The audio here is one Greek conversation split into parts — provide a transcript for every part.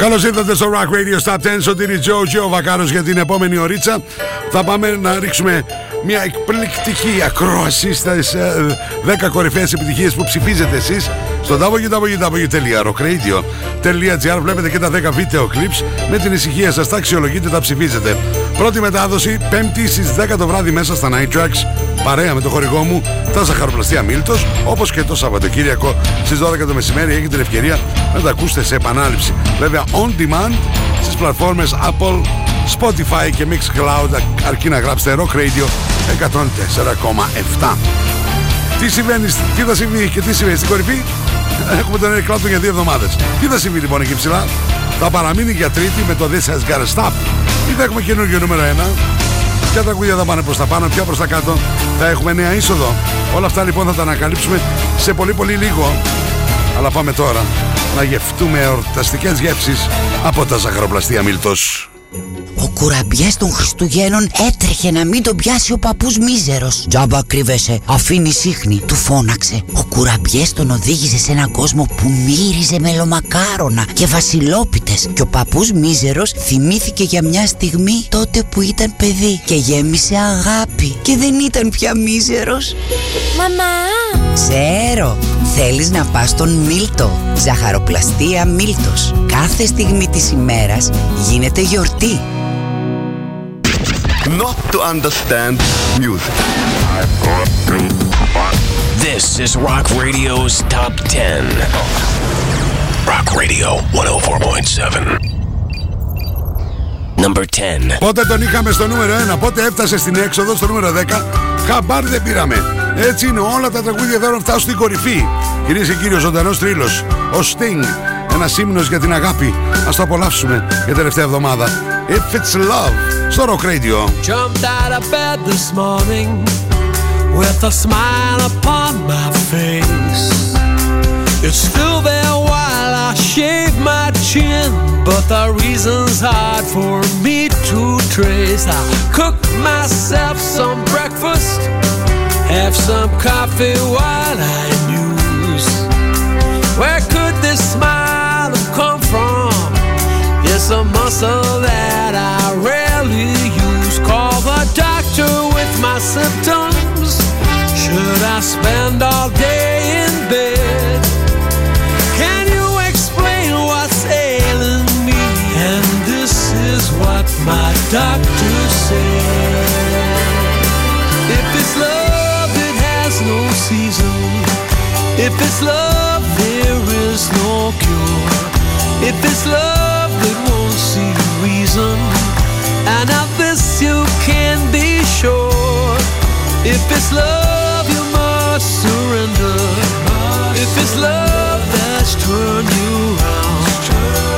Καλώς ήρθατε στο Rock Radio Stop 10. Σωτήρι Τζο και ο Βακάρος για την επόμενη ωρίτσα. Θα πάμε να ρίξουμε μια εκπληκτική ακρόαση στις 10 κορυφαίες επιτυχίες που ψηφίζετε εσείς στο www.rockradio.gr. Βλέπετε και τα 10 βίντεο clips. Με την ησυχία σας τα αξιολογείτε, τα ψηφίζετε. Πρώτη μετάδοση 5η στις 10 το βράδυ μέσα στα Night Tracks. Παρέα με το χορηγό μου, τα ζαχαροπλαστεία Μίλτο. Όπως και το Σαββατοκύριακο στις 12 το μεσημέρι έχετε την ευκαιρία να τα ακούσετε σε επανάληψη. Βέβαια, on demand στις πλατφόρμες Apple, Spotify και Mixcloud αρκεί να γράψετε Rock Radio 104,7. Τι συμβαίνει, τι θα συμβεί και τι συμβαίνει στην κορυφή. Έχουμε τον Eric Clapton για δύο εβδομάδες. Τι θα συμβεί λοιπόν εκεί ψηλά; Θα παραμείνει για τρίτη με το This Has Gotta Stop. Ή θα έχουμε καινούργιο νούμερο 1. Ποια τραγούδια θα πάνε προς τα πάνω, ποια προς τα κάτω. Θα έχουμε νέα είσοδο. Όλα αυτά λοιπόν θα τα ανακαλύψουμε σε πολύ πολύ λίγο. Αλλά πάμε τώρα να γευτούμε εορταστικές γεύσεις από τα ζαχαροπλαστεία Μίλτος. Ο κουραμπιές των Χριστουγέννων έτρεχε να μην τον πιάσει ο παππούς μίζερος. Τζάμπα κρύβεσαι, αφήνει σύχνη, του φώναξε. Ο κουραμπιές τον οδήγησε σε έναν κόσμο που μύριζε μελομακάρονα και βασιλόπιτες. Και ο παππούς μίζερος θυμήθηκε για μια στιγμή τότε που ήταν παιδί και γέμισε αγάπη και δεν ήταν πια μίζερος. Μαμά! Ξέρω, θέλεις να πας στον Μίλτο. Ζαχαροπλαστεία Μίλτος. Κάθε στιγμή της ημέρας γίνεται γιορτή. Not to understand music. This is Rock Radio's Top 10. Rock Radio 104.7. Number 10. Πότε τον είχαμε στο νούμερο 1, πότε έφτασε στην έξοδο στο νούμερο 10. Χαμπάρι δεν πήραμε. Έτσι είναι όλα τα τραγούδια εδώ να φτάσουν στην κορυφή. Κυρίες και κύριοι, ο ζωντανός τρίλος, ο Sting, ένας ύμνος για την αγάπη. Α το απολαύσουμε για τελευταία εβδομάδα. If it's love, στο Rock Radio. Jumped out of bed this morning with a smile upon my face. It's still there while I shave my chin, but the reason's hard for me to trace. I cook myself some breakfast, have some coffee while I muse. Where could this smile have come from? It's a muscle that I rarely use. Call the doctor with my symptoms. Should I spend all day in what my doctor said. If it's love, it has no season. If it's love, there is no cure. If it's love, it won't see reason. And of this you can be sure. If it's love, you must surrender. If it's love that's turned you round.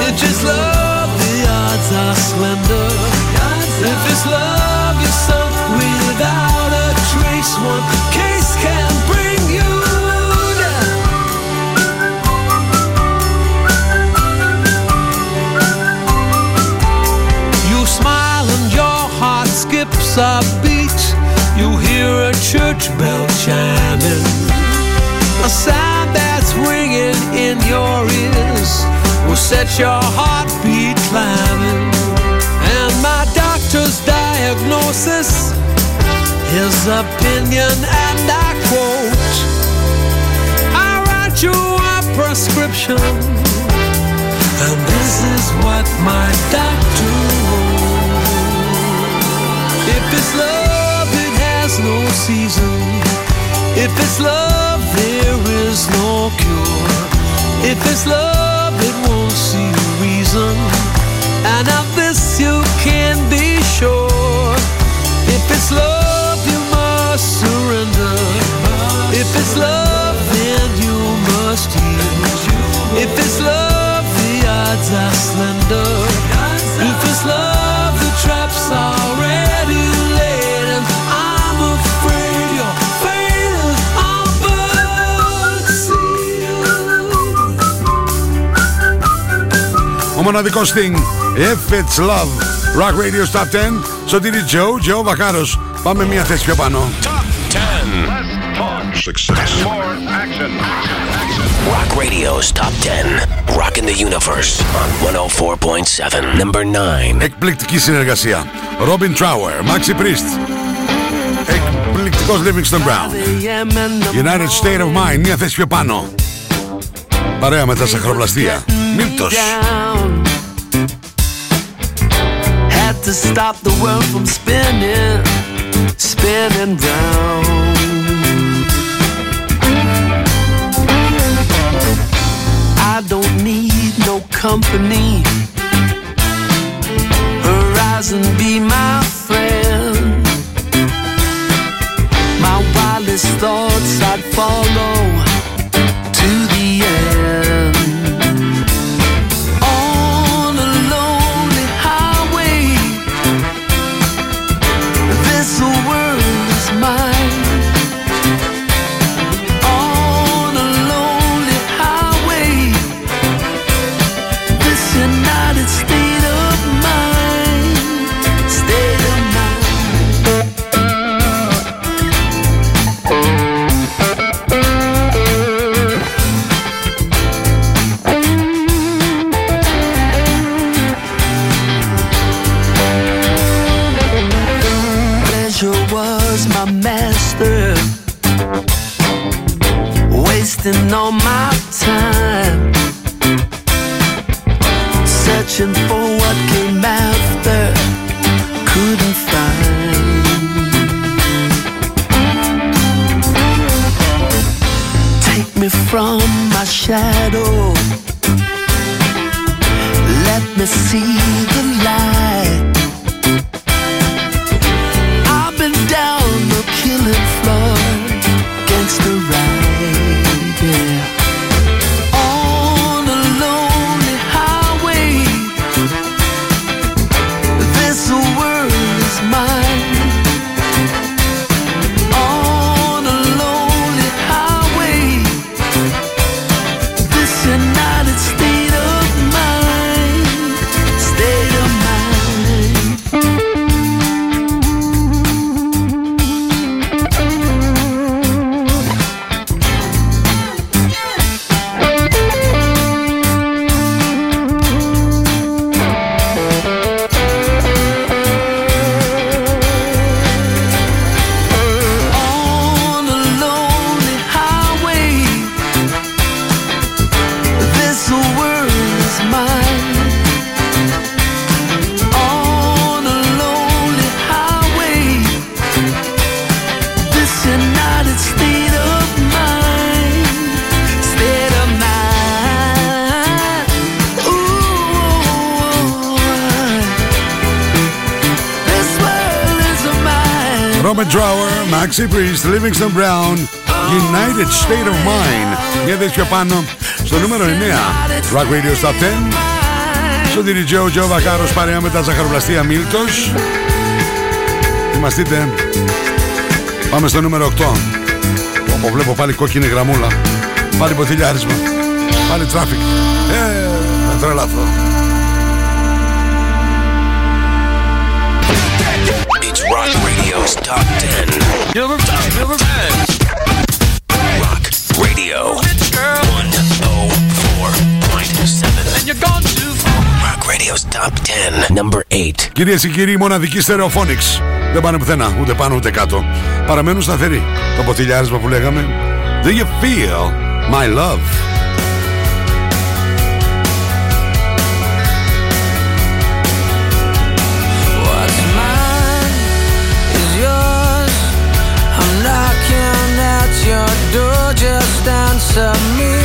If it's love, odds are slender. If it's love, you're sunk without a trace. One case can bring you down. You smile and your heart skips a beat. You hear a church bell chiming. A sound that's ringing in your ears will set your heartbeat his opinion, and I quote I write you a prescription. And this is what my doctor wrote. If it's love, it has no season. If it's love, there is no cure. If it's love, it won't see reason. And of this you can be sure. If it's love, must surrender. If it's love, then you must yield. If it's love, the odds are slender. If it's love, the trap's already laid. And I'm afraid your fate is all but sealed. Ο μοναδικός thing, If it's love. Rock Radio Top 10. Σωτήρι Τζο, Τζο Βακάρος. Πάμε μια θέση πιο πάνω. Top 10. Success. Rock Radio's Top 10. Rock rock in the universe on 104.7. Number 9. Εκπληκτική συνεργασία. Robin Trower, Maxi Priest. Εκπληκτικός Livingston Brown. United State of Mind, μία θέση πιο πάνω. Παρέα με τα σαχροπλαστεία. Μίλτος. Had to stop the world from spinning, spinning round. I don't need no company. Horizon be my friend. My wildest thoughts I'd follow to the end. Searching for what came after, couldn't find. Take me from my shadow, let me see the Maxi Priest, Livingston Brown, United State of Mind. Μια θέση πιο πάνω στο νούμερο 9. Rock Radio's Top 10. Στο DJ ο Τζο Βακάρος παρέα με τα ζαχαροπλαστεία Μίλτος. Θυμαστείτε; Πάμε στο νούμερο 8. Όπου βλέπω πάλι κόκκινη γραμμούλα. Πάλι μποτιλιάρισμα. Πάλι traffic. Ε, θα τρελαθώ. Rock Radio's Top 10. Number five, number five. Rock Radio 104.7. And you're gone too far. Rock Radio's Top 10. Number 8. Κυρίες και κύριοι, η μοναδική στερεοφόνιξ. Δεν πάνε πουθενά, ούτε πάνω ούτε κάτω. Παραμένουν σταθεροί. Το ποθηλιάρισμα που λέγαμε. Do you feel my love? Just answer me.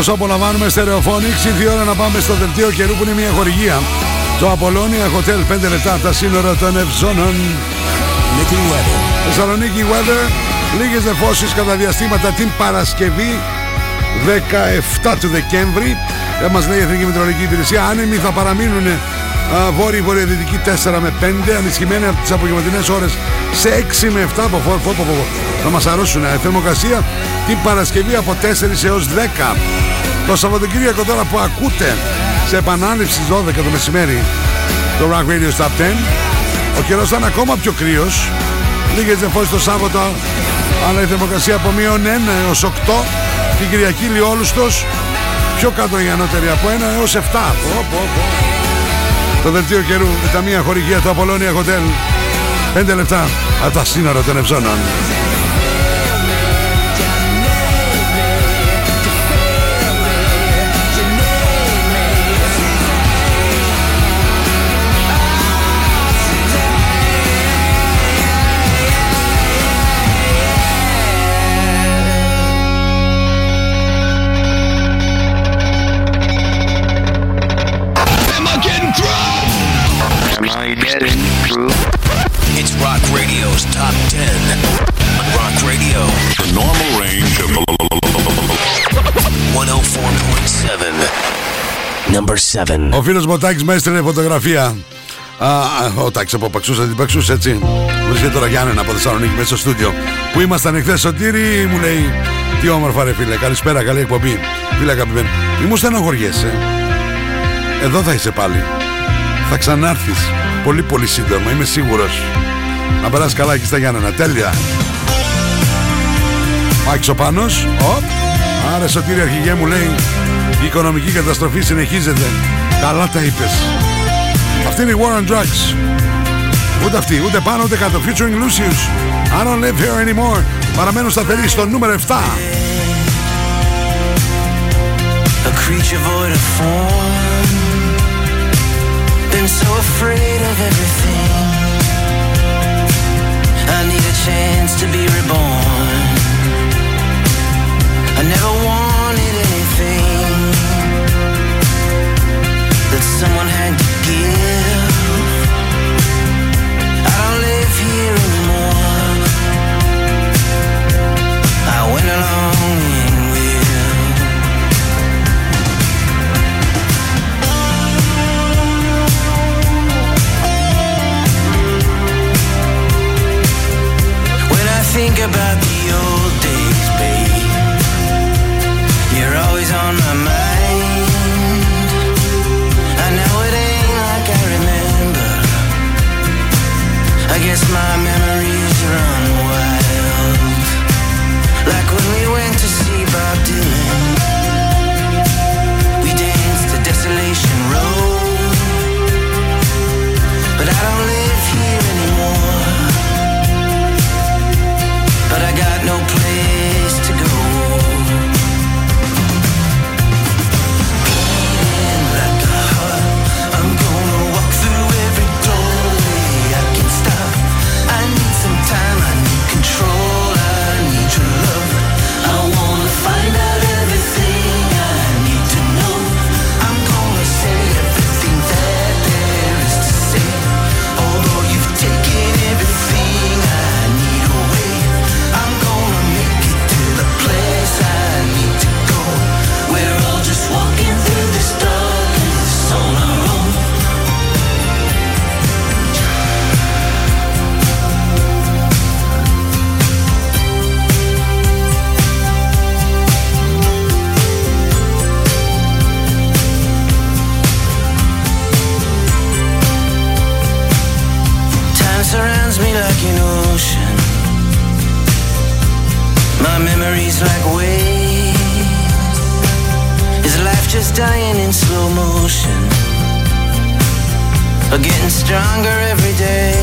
Όσο απολαμβάνουμε στερεοφόνιξ, ήρθε η ώρα να πάμε στο δελτίο καιρού που είναι μια χορηγία. Το Απολώνια Hotel 5 λεπτά από τα σύνορα των Ευζώνων. Θεσσαλονίκη Weather, λίγες νεφώσεις κατά διαστήματα την Παρασκευή 17 του Δεκέμβρη. Ε, μας λέει η Εθνική Μητρολογική Υπηρεσία, άνεμοι θα παραμείνουν βόρειοι βορειοδυτική 4 με 5, ανισχυμένοι από τις απογευματινές ώρες σε 6 με 7 από φόρ, πω, πω, πω, θα μας αρρώσουν. Ε, θερμοκρασία την Παρασκευή από 4 έως 10. Το Σαββατοκύριακο τώρα που ακούτε σε επανάληψη 12 το μεσημέρι το Rock Radio Stop 10 ο καιρός θα είναι ακόμα πιο κρύος. Λίγες νεφώσεις το Σάββατο αλλά η θερμοκρασία από μείον 1 έως 8 την Κυριακή Λιόλουστος πιο κάτω η ανώτερη από 1 έως 7 πω, πω, πω. το δελτίο καιρού με τα μία χορηγία του Απολώνια Hotel. 5 λεπτά από τα σύνορα των Ευζώνων Number 7. Ο φίλος Μωτάκης με έστειλε φωτογραφία. Α, ο Τάκης από Παξούσας την Παξούσα έτσι. Βρίσκεται τώρα Γιάννενα από Θεσσαλονίκη μέσα στο στούντιο. Που ήμασταν εχθές Σωτήρι Μου λέει τι όμορφα ρε φίλε Καλησπέρα καλή εκπομπή Φίλε αγαπημένο Μη μου στενοχωριέσαι. Εδώ θα είσαι πάλι. Θα ξανάρθεις Πολύ πολύ σύντομα είμαι σίγουρος. Να περάσεις καλά εκεί στα Γιάννενα Τέλεια. Μάκης ο Πάνος Οπ. Άρα Σωτήρι αρχηγέ μου λέει Η οικονομική καταστροφή συνεχίζεται Καλά τα είπες Αυτή είναι η War on Drugs Ούτε αυτή, ούτε πάνω ούτε κάτω Featuring Lucius I don't live here anymore Παραμένω σταθερή στο νούμερο 7 A creature void of form. Been so afraid of everything. I need a chance to be reborn. Or getting stronger every day?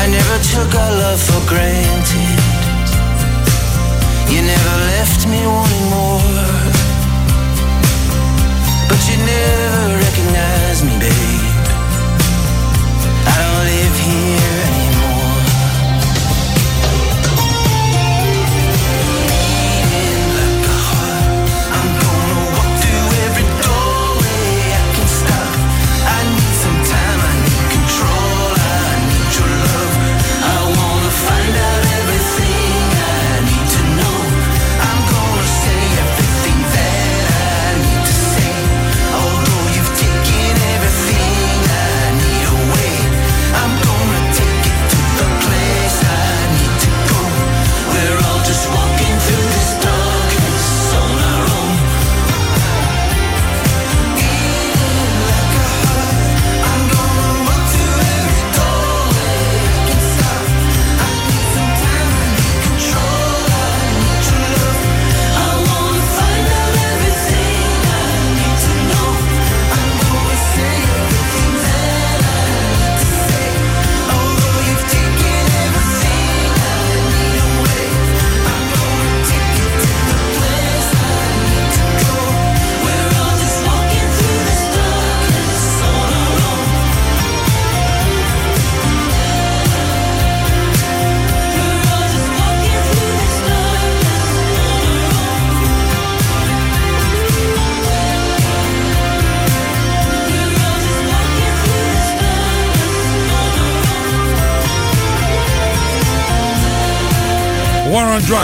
I never took our love for granted. You never left me wanting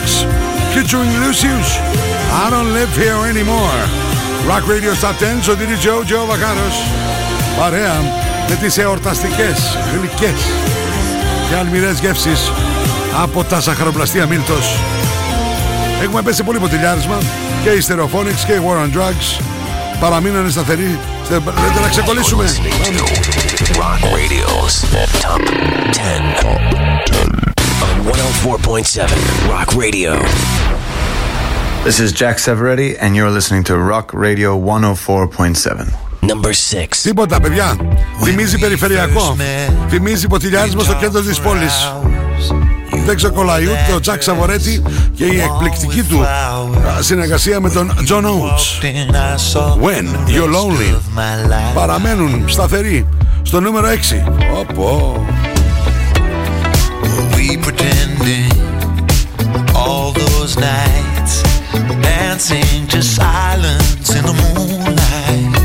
War on Drugs featuring Lucius I don't live here anymore. Rock Radio Stop 10 Σωτήρι Τζο, Τζο Βακάρος Παρέα με τις εορταστικές, γλυκές και αλμυρές γεύσεις από τα ζαχαροπλαστεία Μίλτος. Έχουμε πέσει πολύ ποτηλιάρισμα και οι Stereophonics και οι War on Drugs παραμείνανε σταθεροί. Λέτε να ξεκολλήσουμε. Rock Radio's Top 10. On 104.7 Rock Radio. This is Jack Severetti, and you're listening to Rock Radio 104.7. Number 6. Τίποτα παιδιά. Θυμίζει περιφερειακό. Θυμίζει ποτηλιάρισμα στο κέντρο της πόλης. Δεν ξεκολλάει ούτε ο Τζακ Σαβορέτη Και η εκπληκτική του α, συνεργασία με τον John Oates When You're Lonely Παραμένουν σταθεροί στο νούμερο 6 Οπό we pretending all those nights dancing to silence in the moonlight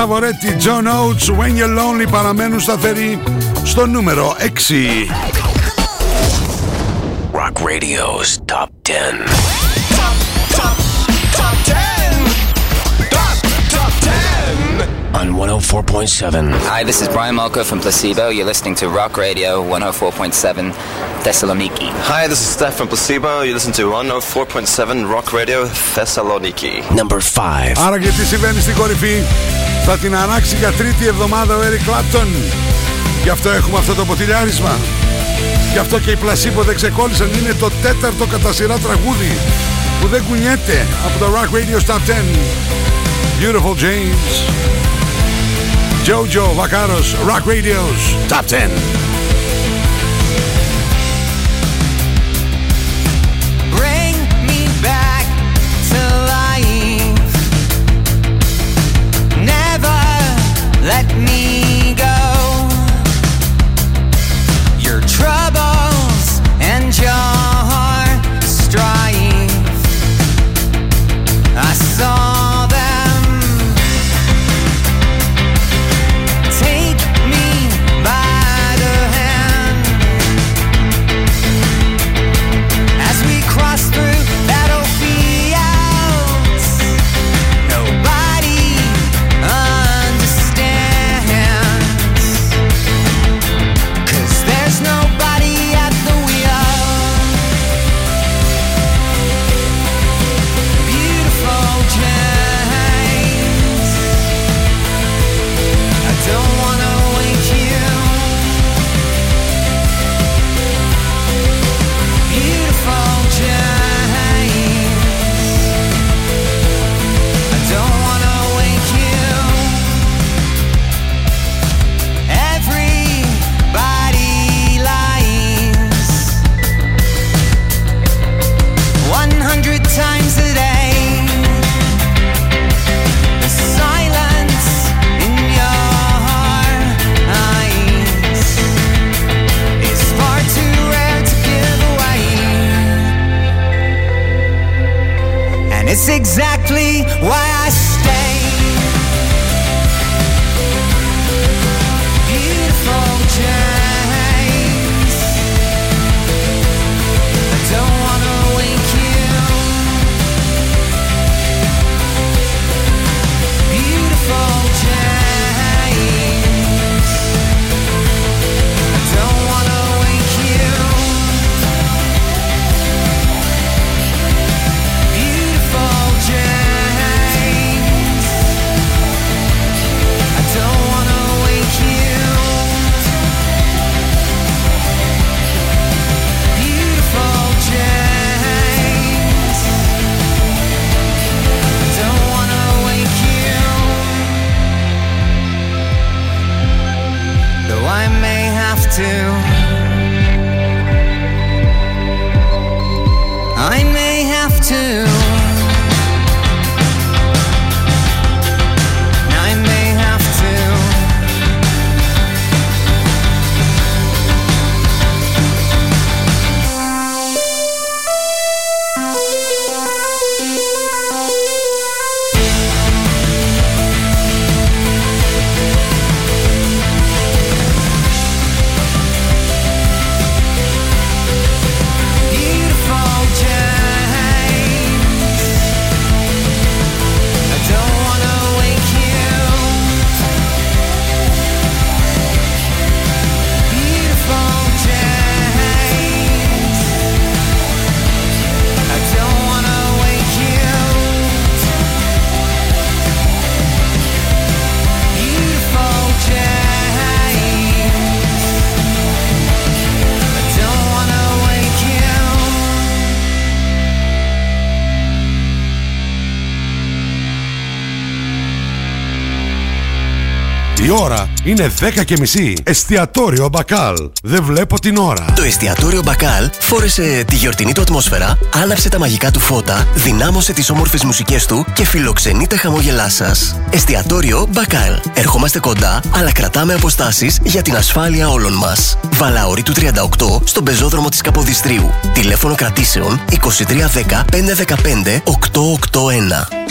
Σαβορέτη, John Oates, When You're Lonely παραμένουν σταθεροί στο νούμερο 6 Rock Radio's Top 10. On 104.7 Hi, this is Brian Malko from Placebo. You're listening to Rock Radio 104.7 Thessaloniki. Hi, this is Steph from Placebo. You listen to 104.7 Rock Radio Thessaloniki. Number 5. Άρα και τι συμβαίνει στην κορυφή Θα την αράξει για τρίτη εβδομάδα ο Eric Clapton. Γι' αυτό έχουμε αυτό το ποτηλιάρισμα. Γι' αυτό και οι πλασίμπο δεν ξεκόλλησαν. Είναι το τέταρτο κατά σειρά τραγούδι Που δεν κουνιέται από το Rock Radio Top 10 Beautiful James Jojo Vacaros Rock Radio's Top 10 exactly why I ώρα είναι 10 και μισή. Εστιατόριο Μπακάλ. Δεν βλέπω την ώρα. Το εστιατόριο Μπακάλ φόρεσε τη γιορτινή του ατμόσφαιρα, άναψε τα μαγικά του φώτα, δυνάμωσε τις όμορφες μουσικές του και φιλοξενεί τα χαμόγελά σας. Εστιατόριο Μπακάλ. Ερχόμαστε κοντά, αλλά κρατάμε αποστάσεις για την ασφάλεια όλων μας. Βαλαωρή του 38 στον πεζόδρομο της Καποδιστρίου. Τηλέφωνο κρατήσεων 2310 515 881.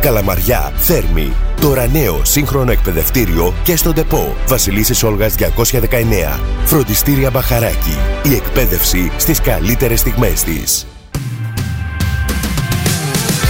Καλαμαριά, Θέρμη. Τώρα νέο σύγχρονο εκπαιδευτήριο και στον ΤΕΠΟ. Βασιλίσσης Όλγας 219. Φροντιστήρια Μπαχαράκι. Η εκπαίδευση στις καλύτερες στιγμές της.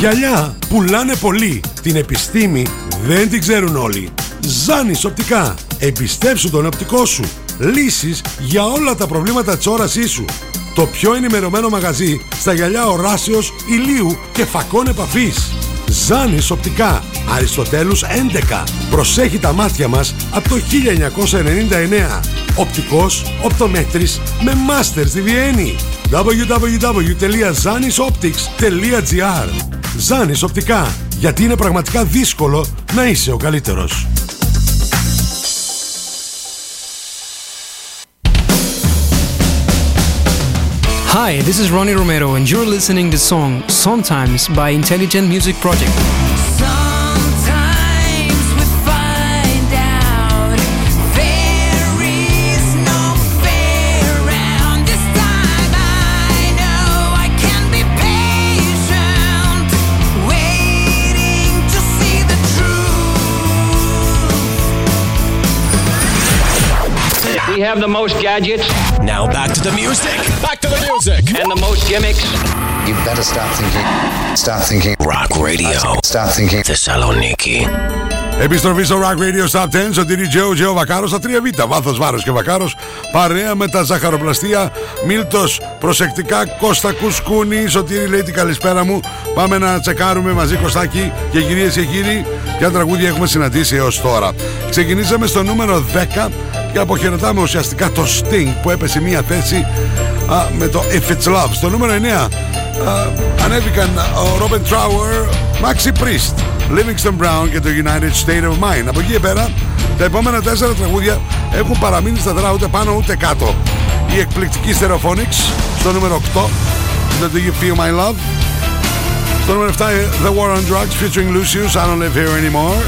Γυαλιά πουλάνε πολύ. Την επιστήμη δεν την ξέρουν όλοι. Ζάνης οπτικά. Εμπιστέψου τον οπτικό σου. Λύσεις για όλα τα προβλήματα της όρασής σου. Το πιο ενημερωμένο μαγαζί στα γυαλιά οράσεως, ηλίου και φακών επαφής. Ζάνης οπτικά. Αριστοτέλους 11. Προσέχει τα μάτια μας από το 1999. Οπτικός, οπτομέτρης με μάστερς στη Βιέννη. www.zanisoptics.gr Ζάνης οπτικά. Γιατί είναι πραγματικά δύσκολο να είσαι ο καλύτερος. Hi, this is Ronnie Romero, and you're listening to the song Sometimes by Intelligent Music Project. have the most gadgets. Now back to the music. Back to the music. And the most gimmicks. You better start thinking. Start thinking. Rock Radio. Start thinking. Thessaloniki. Επιστροφή στο Rock Radio Stop 10, σωτήρι Τζέο, Τζέο Βακάρος στα 3Β. Βάθος, βάρος και Βακάρος. Παρέα με τα ζαχαροπλαστεία. Μίλτος, προσεκτικά. Κώστα Κουσκούνη. Σωτήρι λέει την καλησπέρα μου. Πάμε να τσεκάρουμε μαζί Κωστάκι και κυρίες και κύριοι ποια τραγούδια έχουμε συναντήσει έως τώρα. Ξεκινήσαμε στο νούμερο 10 και αποχαιρετάμε ουσιαστικά το Sting που έπεσε μία θέση α, με το If It's Love. Στο νούμερο 9 α, ανέβηκαν ο Robin Trower, Maxi Priest, Livingston Brown και το United State of Mind. Από εκεί και πέρα, τα επόμενα τέσσερα τραγούδια έχουν παραμείνει σταθερά ούτε πάνω ούτε κάτω. Η εκπληκτική Stereophonics στο νούμερο 8, το Do You Feel My Love. Στο νούμερο 7, The War on Drugs featuring Lucius, I Don't Live Here Anymore.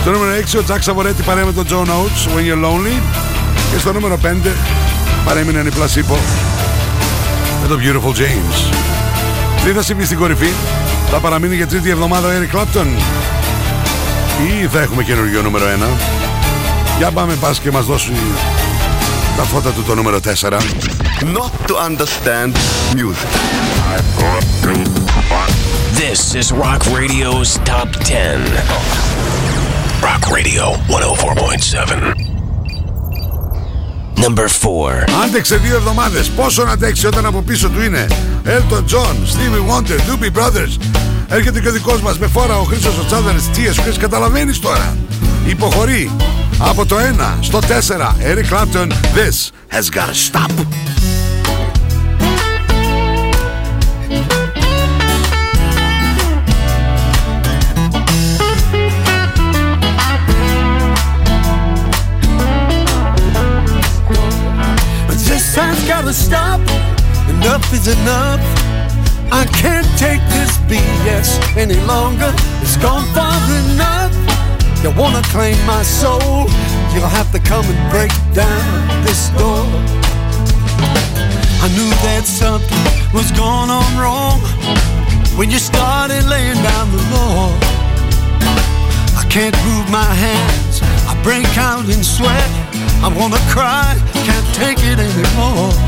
Στο νούμερο 6, ο Jack Savoretti παρέα με τον John Oates, When You're Lonely. Και στο νούμερο 5, παρέμεινε η Placebo με τον Beautiful James. Τι θα συμβεί στην κορυφή, θα παραμείνει για τρίτη εβδομάδα ο Eric Clapton ή θα έχουμε καινούργιο νούμερο 1. Για πάμε πας και μας δώσει τα φώτα του το νούμερο 4. Not to understand music. This is Rock Radio's Top 10. Rock Radio 104.7. Number 4. Άντεξε δύο εβδομάδες. Πόσο να αντέξει όταν από πίσω του είναι Elton John, Stevie Wonder, Doobie Brothers. Έρχεται και ο δικός μας με φόρα ο Χρήστος ο Τσάδερης Τσίες. Ο Χρήστος καταλαβαίνεις τώρα. Υποχωρεί από το 1 στο 4. Eric Clapton, this has gotta stop. Enough is enough. I can't take this BS any longer. It's gone far enough. You wanna claim my soul? You'll have to come and break down this door. I knew that something was going on wrong when you started laying down the law. I can't move my hands. I break out in sweat. I wanna cry. Can't take it anymore.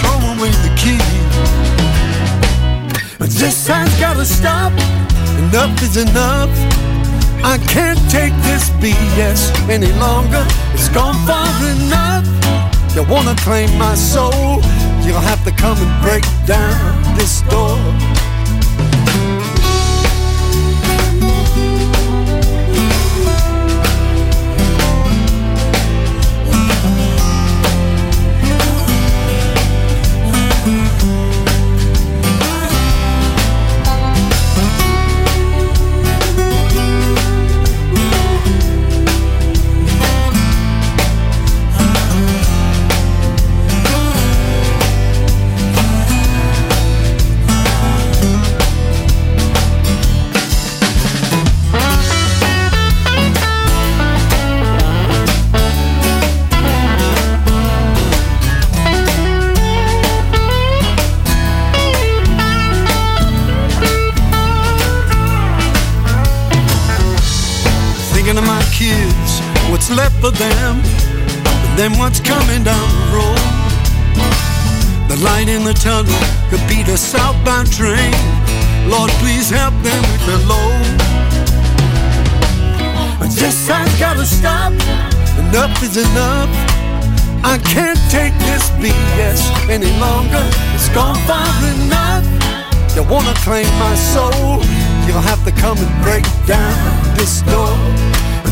throw away the key. But this has gotta stop. Enough is enough. I can't take this BS any longer. It's gone far enough. You wanna claim my soul? You'll have to come and break down this door. For them, and then what's coming down the road. The light in the tunnel could be the southbound train. Lord, please help them with their load. But this has gotta stop. Enough is enough. I can't take this BS any longer. It's gone far enough. You wanna claim my soul? You'll have to come and break down this door.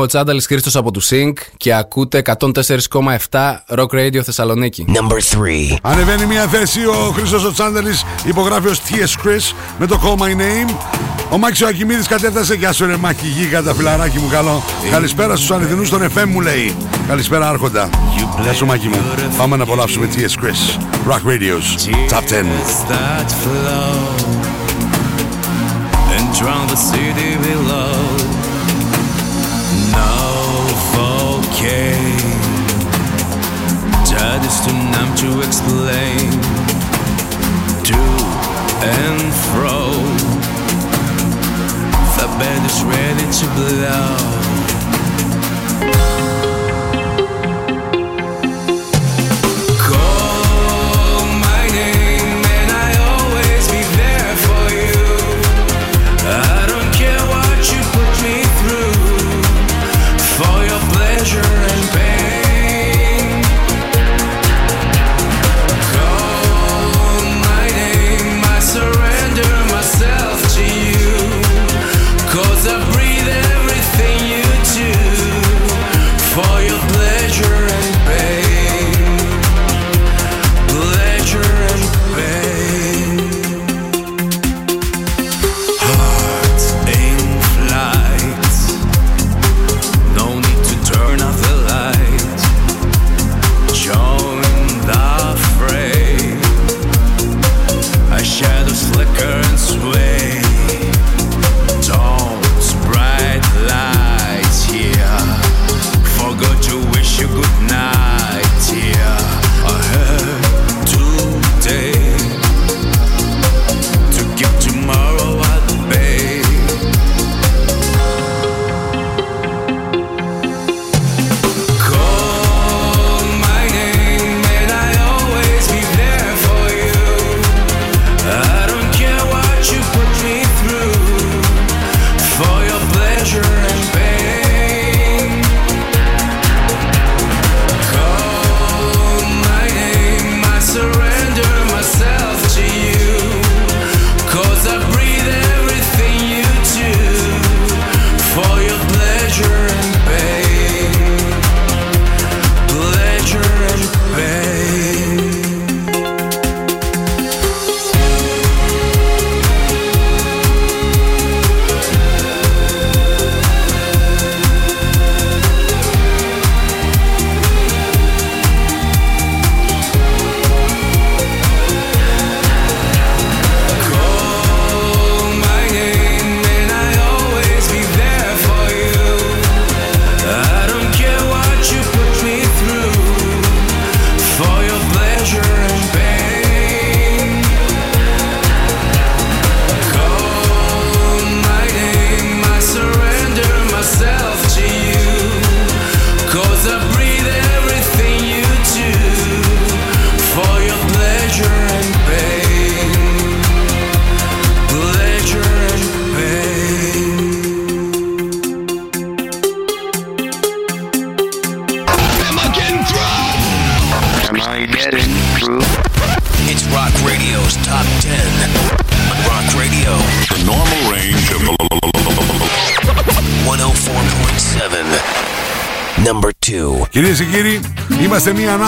Είμαι ο Τσάνταλης Χρήστος από του Sync και ακούτε 104,7 Rock Radio Θεσσαλονίκη. Number 3. Ανεβαίνει μια θέση ο Χρήστος ο Τσάνταλης, υπογράφει ως T.S. Chris με το Call My Name. Ο Μάκης ο Ακημίδης κατέφτασε. Γεια σου ρε Μάκη Γίγα, τα φιλαράκι μου καλό. Καλησπέρα στους αληθινούς των FM μου λέει. Καλησπέρα Άρχοντα. Γεια σου Μάκη μου. Πάμε να απολαύσουμε T.S. Chris. Rock Radio's Top 10. that flow and drown the city below. That is too numb to explain. To and fro, the band is ready to blow.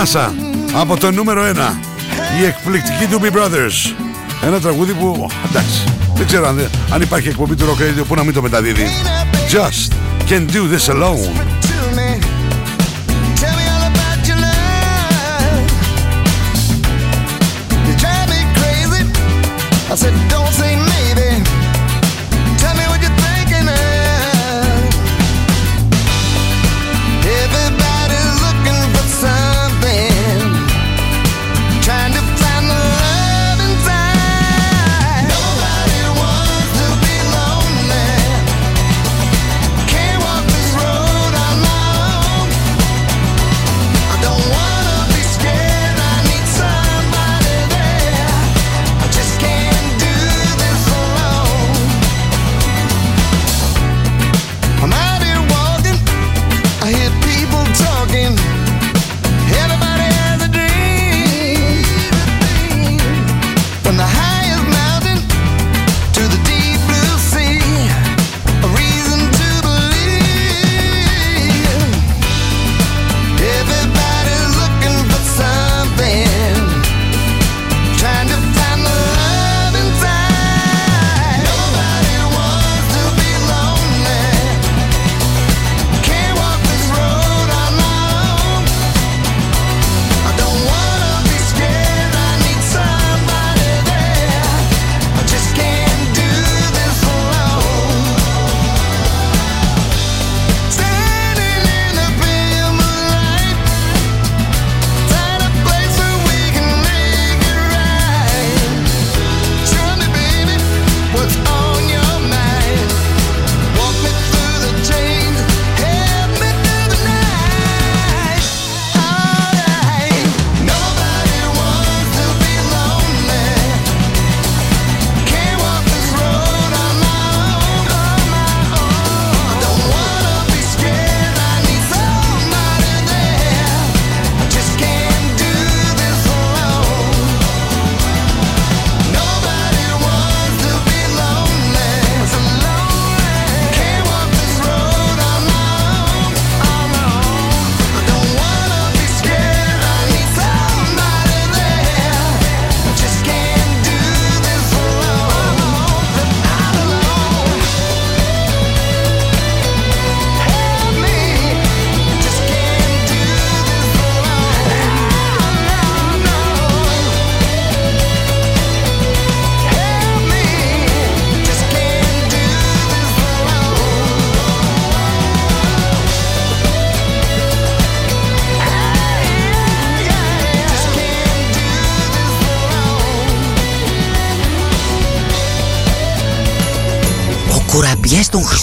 Μάσα από το νούμερο 1. Η εκπληκτική του Big Brothers. Ένα τραγούδι που εντάξει, δεν ξέρω αν, αν υπάρχει εκπομπή του Rock Radio που να μην το μεταδίδει. Just can do this alone. I said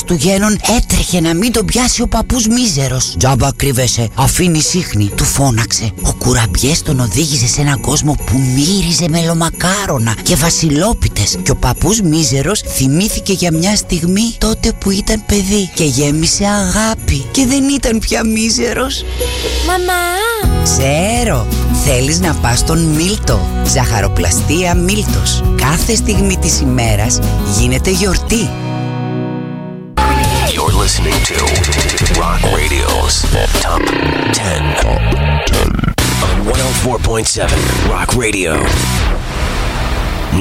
Χριστουγέννων έτρεχε να μην τον πιάσει ο παππούς μίζερος. Τζάμπα κρύβεσαι, αφήνει σύχνη, του φώναξε. Ο κουραμπιές τον οδήγησε σε έναν κόσμο που μύριζε μελομακάρονα και βασιλόπιτες. και ο παππούς μίζερος θυμήθηκε για μια στιγμή τότε που ήταν παιδί και γέμισε αγάπη και δεν ήταν πια μίζερος. Μαμά! Ξέρω, Θέλεις να πας στον Μίλτο. Ζαχαροπλαστία Μίλτος. Κάθε στιγμή της ημέρας γίνεται γιορτή listening 104.7 Rock Radio.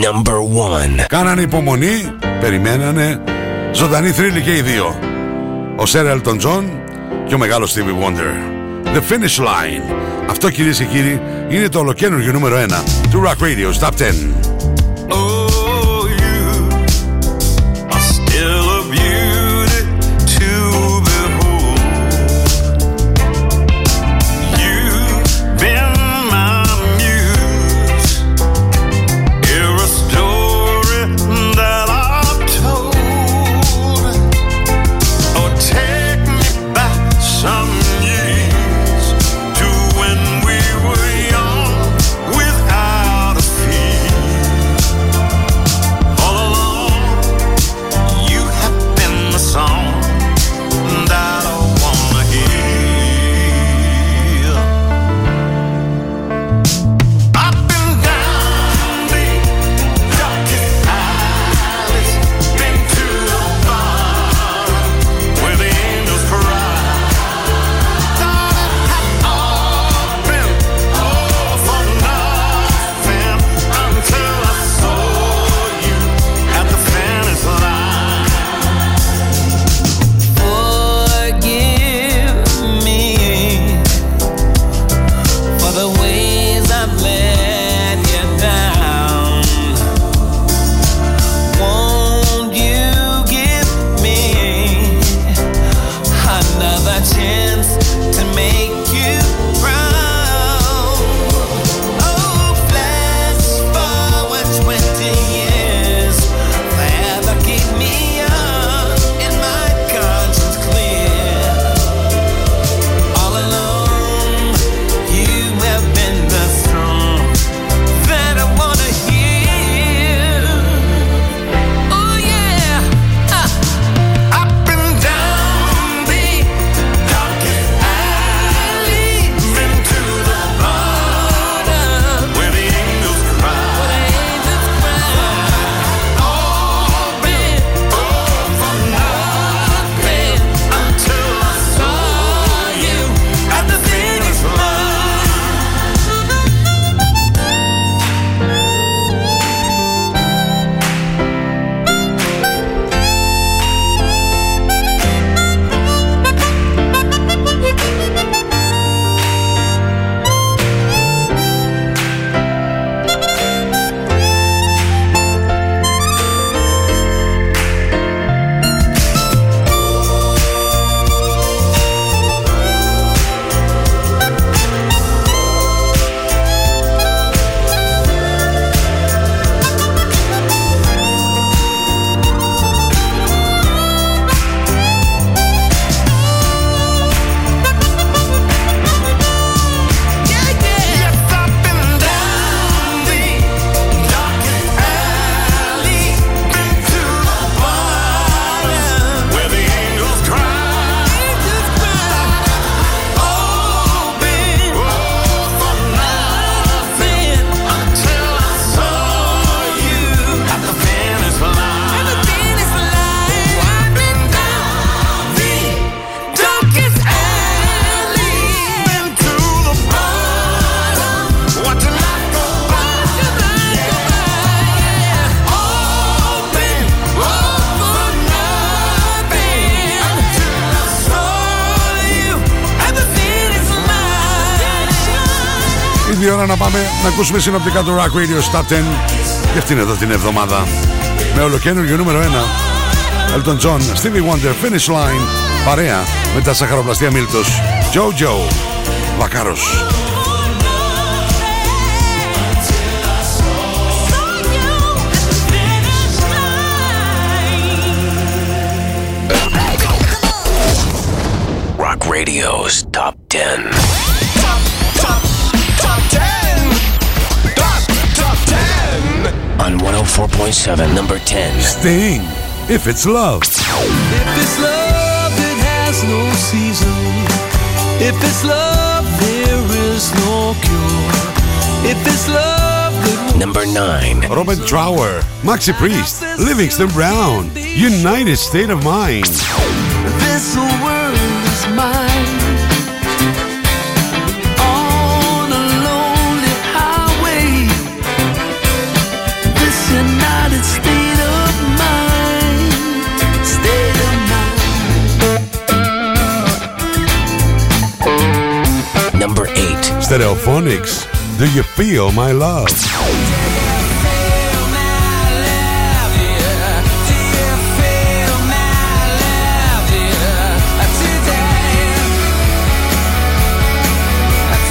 Number 1. Κάνανε υπομονή, περιμένανε. Ζωντανοί θρύλοι και οι δύο. Ο Sir Elton John και ο μεγάλος Stevie Wonder. The Finish Line. Αυτό κυρίες και κύριοι είναι το ολοκαίνουργιο νούμερο 1 του Rock Radio's Top 10. Ακούσουμε συνοπτικά το Rock Radio Top 10 και αυτήν εδώ την εβδομάδα. Με ολοκένουργιο νούμερο 1 Elton John, Stevie Wonder, Finish Line. Παρέα με τα σαχαροπλαστεία Μίλτος. Jojo, Βακάρος. Rock Radio's Top 10. On 104.7, number 10. Sting, If It's Love If it's love, it has no season. If it's love, there is no cure. If it's love, good Number 9. Robert Trower, Maxi Priest, Livingston Brown, United State of Mind Stereophonics, Do You Feel My Love?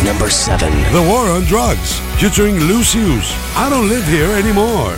Number 7. The War on Drugs, featuring Lucius, I Don't Live Here Anymore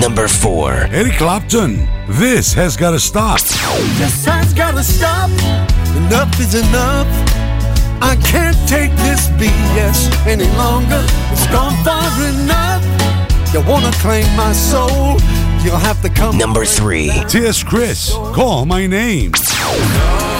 Number 4. Eric Clapton, This Has Gotta Stop This has gotta stop. Enough is enough. I can't take this BS any longer. It's gone far enough. You wanna claim my soul? You'll have to come. Number 3. T.S. Chris, Call My Name my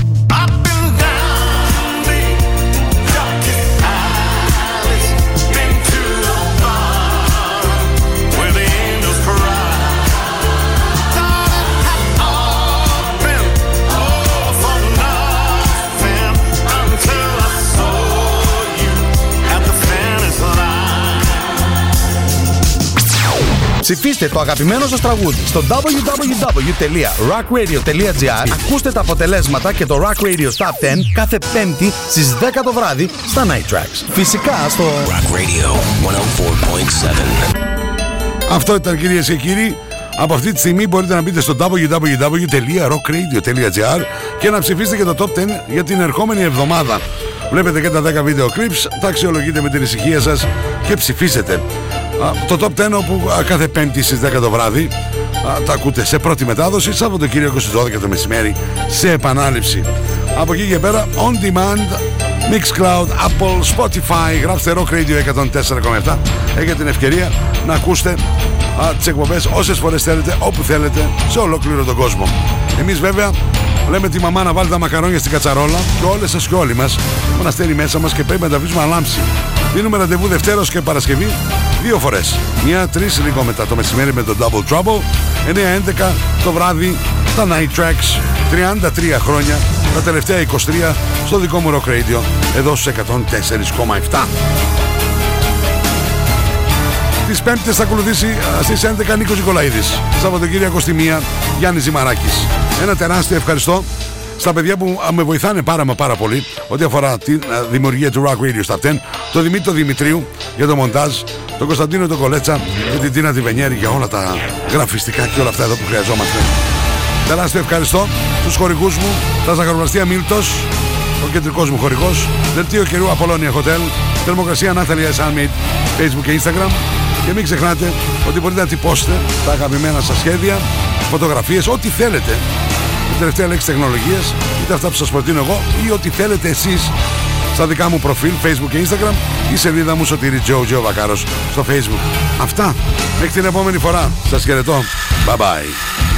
Ψηφίστε το αγαπημένο σας τραγούδι στο www.rockradio.gr Ακούστε τα αποτελέσματα και το Rock Radio Top 10 κάθε πέμπτη στις 10 το βράδυ στα Night Tracks. Φυσικά στο Rock Radio 104.7. Αυτό ήταν κυρίες και κύριοι από αυτή τη στιγμή μπορείτε να μπείτε στο www.rockradio.gr και να ψηφίσετε και το Top 10 για την ερχόμενη εβδομάδα. Βλέπετε και τα 10 βίντεο clips, τα αξιολογείτε με την ησυχία σας και ψηφίσετε. Α, Το Top 10 όπου α, κάθε πέμπτη στις 10 το βράδυ α, τα ακούτε σε πρώτη μετάδοση, Σαββατοκύριακο στις 12 το μεσημέρι σε επανάληψη. Από εκεί και πέρα, on demand, Mixcloud, Apple, Spotify, γράψτε Rock Radio 104,7. Έχετε την ευκαιρία να ακούσετε α, τις εκπομπές όσες φορές θέλετε, όπου θέλετε, σε ολόκληρο τον κόσμο. Εμείς βέβαια λέμε τη μαμά να βάλει τα μακαρόνια στην κατσαρόλα και όλες σας και όλοι μας, το αστέρι μέσα μας και πρέπει να τα αφήσουμε αλάμψη. Δίνουμε ραντεβού Δευτέρος και Παρασκευή δύο φορές. Μία τρεις λίγο μετά το μεσημέρι με το Double Trouble. 9-11 το βράδυ τα Night Tracks. 33 χρόνια, τα τελευταία 23 στο δικό μου Rock Radio, εδώ στους 104,7. Τις Πέμπτες θα ακολουθήσει α, στις 11 Νίκος Νικολαίδης. Σαββατοκύριακο στη 1 Γιάννης Ζημαράκης. Ένα τεράστιο ευχαριστώ στα παιδιά που α, με βοηθάνε πάρα μα πάρα πολύ ό,τι αφορά τη α, δημιουργία του Rock Radio στα 10. Το Δημήτρη Δημητρίου για το μοντάζ, τον Κωνσταντίνο τον Κολέτσα και την Τίνα Τιβενιέρη για όλα τα γραφιστικά και όλα αυτά εδώ που χρειαζόμαστε. Τεράστιο ευχαριστώ στους χορηγούς μου, τα Ζαχαροπλαστεία Μίλτος, ο κεντρικός μου χορηγός, δελτίο καιρού Απολώνια Hotel, θερμοκρασία Natalia Sunmade, Facebook και Instagram και μην ξεχνάτε ότι μπορείτε να τυπώσετε τα αγαπημένα σας σχέδια, φωτογραφίες, ό,τι θέλετε η τελευταία λέξη τεχνολογίας, είτε αυτά που σας προτείνω εγώ ή ό,τι θέλετε εσείς στα δικά μου προφίλ, Facebook και Instagram ή σελίδα μου Σωτήρη Joe Joe Βακάρος στο Facebook. Αυτά. Μέχρι την επόμενη φορά. Σας χαιρετώ. Bye bye.